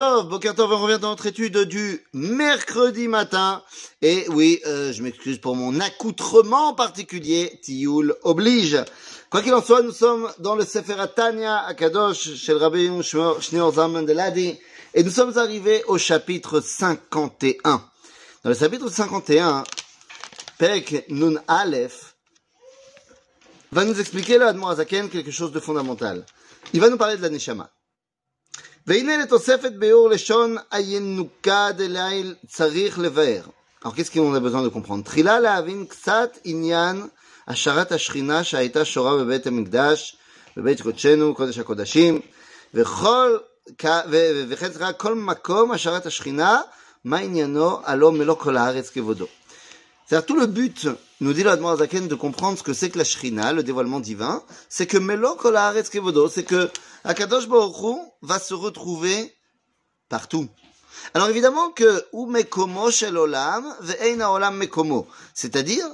Bokertov, on revient dans notre étude du mercredi matin. Et oui, euh, je m'excuse pour mon accoutrement particulier. Tioul oblige. Quoi qu'il en soit, nous sommes dans le Sefer Tanya à Kadosh, chez le Rabbi Shneur Zaman de Ladi. Et nous sommes arrivés au chapitre 51. Dans le chapitre 51, Pek Nun Aleph va nous expliquer là, Azaken, quelque chose de fondamental. Il va nous parler de la Neshama. Alors qu'est-ce qu'on a besoin de comprendre תחילה להבין קצת עניין השארת השכינה שהייתה שורה בבית המקדש, בבית קודשנו, קודש הקודשים, וכל, וכן צריכה כל מקום השארת השכינה, מה עניינו הלא מלוא כל הארץ כבודו. C'est-à-dire tout le but, nous dit l'Admor Zaken, de comprendre ce que c'est que la Shrina, le dévoilement divin, c'est que Melo Kol Haaretz Kevodo, c'est que Akadosh va se retrouver partout. Alors évidemment que ou mekomo shel olam ve'eina olam mekomo, c'est-à-dire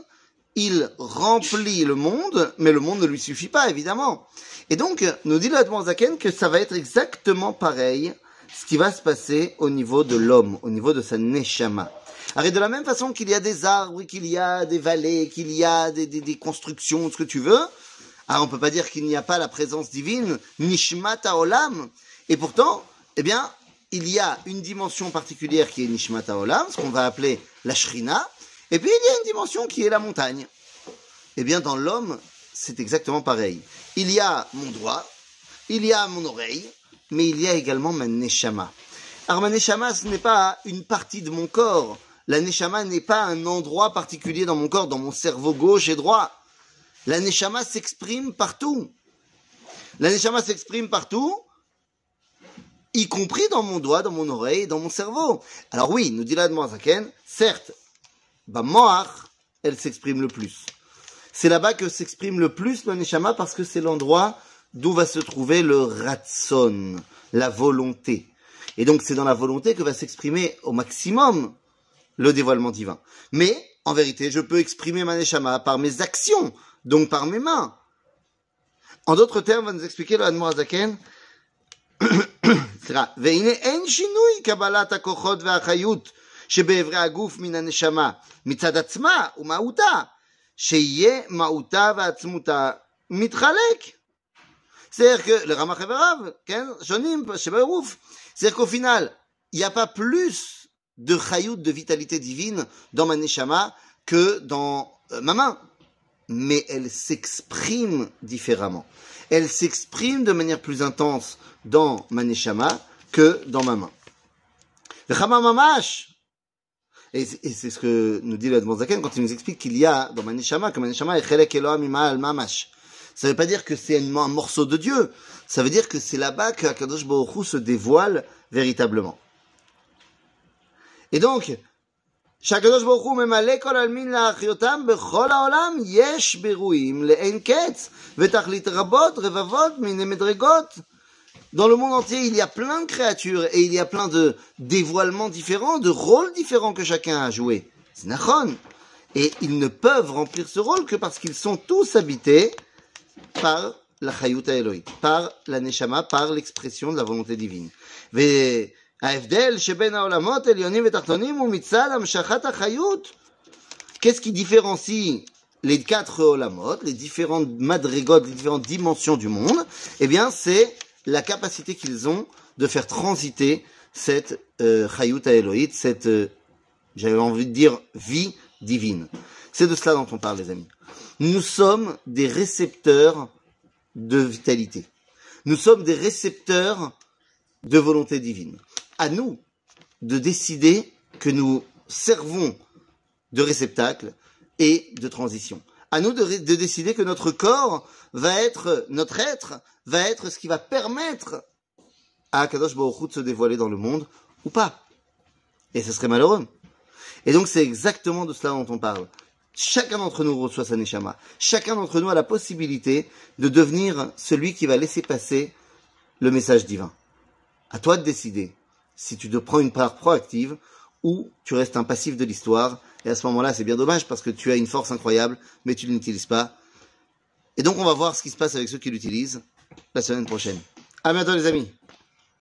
il remplit le monde, mais le monde ne lui suffit pas évidemment. Et donc nous dit l'Admor Zaken que ça va être exactement pareil ce qui va se passer au niveau de l'homme, au niveau de sa neshama. Alors, de la même façon qu'il y a des arbres, qu'il y a des vallées, qu'il y a des, des, des constructions, ce que tu veux, alors on peut pas dire qu'il n'y a pas la présence divine, Nishmata Olam, et pourtant, eh bien, il y a une dimension particulière qui est Nishmata Olam, ce qu'on va appeler la Shrina, et puis il y a une dimension qui est la montagne. Eh bien, dans l'homme, c'est exactement pareil. Il y a mon doigt, il y a mon oreille, mais il y a également ma Neshama. Alors ma Neshama, ce n'est pas une partie de mon corps, la neshama n'est pas un endroit particulier dans mon corps, dans mon cerveau gauche et droit. La neshama s'exprime partout. La neshama s'exprime partout, y compris dans mon doigt, dans mon oreille, dans mon cerveau. Alors oui, nous dit la Zaken, certes, bah Moach, elle s'exprime le plus. C'est là-bas que s'exprime le plus la neshama parce que c'est l'endroit d'où va se trouver le ratson, la volonté. Et donc c'est dans la volonté que va s'exprimer au maximum le dévoilement divin. Mais, en vérité, je peux exprimer ma neshama par mes actions, donc par mes mains. En d'autres termes, on va nous expliquer le Hadmor Azaken. והנה אין שינוי קבלת הכוחות והחיות שבאברי הגוף מן הנשמה מצד עצמה ומהותה, שיהיה מהותה ועצמותה מתחלק. C'est-à-dire que le Ramach Everav, Shonim, c'est-à-dire qu'au final, il n'y a pas plus de chayout, de vitalité divine dans ma neshama que dans euh, ma main. Mais elle s'exprime différemment. Elle s'exprime de manière plus intense dans ma neshama que dans ma main. Et c'est ce que nous dit le Zaken quand il nous explique qu'il y a dans ma neshama, que ma neshama est chelek Elohim mamash. Ça ne veut pas dire que c'est un morceau de Dieu. Ça veut dire que c'est là-bas que Akadosh Baruch se dévoile véritablement. Et donc, שהקדוש ברוך הוא ממלא כל עלמין להחיותם בכל העולם יש בירואים לאין קץ ותכלית רבות רבבות מיני מדרגות. Dans le monde entier, il y a plein de créatures et il y a plein de dévoilements différents, de rôles différents que chacun a joué. C'est Nachon. Et ils ne peuvent remplir ce rôle que parce qu'ils sont tous habités par la Chayuta Elohim, par la Neshama, par l'expression de la volonté divine. Mais Qu'est-ce qui différencie les quatre olamot, les différentes madrigotes, les différentes dimensions du monde? Eh bien, c'est la capacité qu'ils ont de faire transiter cette euh, chayut Elohit, cette, euh, j'avais envie de dire, vie divine. C'est de cela dont on parle, les amis. Nous sommes des récepteurs de vitalité. Nous sommes des récepteurs de volonté divine à nous de décider que nous servons de réceptacle et de transition. À nous de, décider que notre corps va être, notre être, va être ce qui va permettre à Kadosh Baruch de se dévoiler dans le monde ou pas. Et ce serait malheureux. Et donc c'est exactement de cela dont on parle. Chacun d'entre nous reçoit sa neshama. Chacun d'entre nous a la possibilité de devenir celui qui va laisser passer le message divin. À toi de décider si tu te prends une part proactive ou tu restes un passif de l'histoire. Et à ce moment-là, c'est bien dommage parce que tu as une force incroyable, mais tu ne l'utilises pas. Et donc, on va voir ce qui se passe avec ceux qui l'utilisent la semaine prochaine. À bientôt, les amis.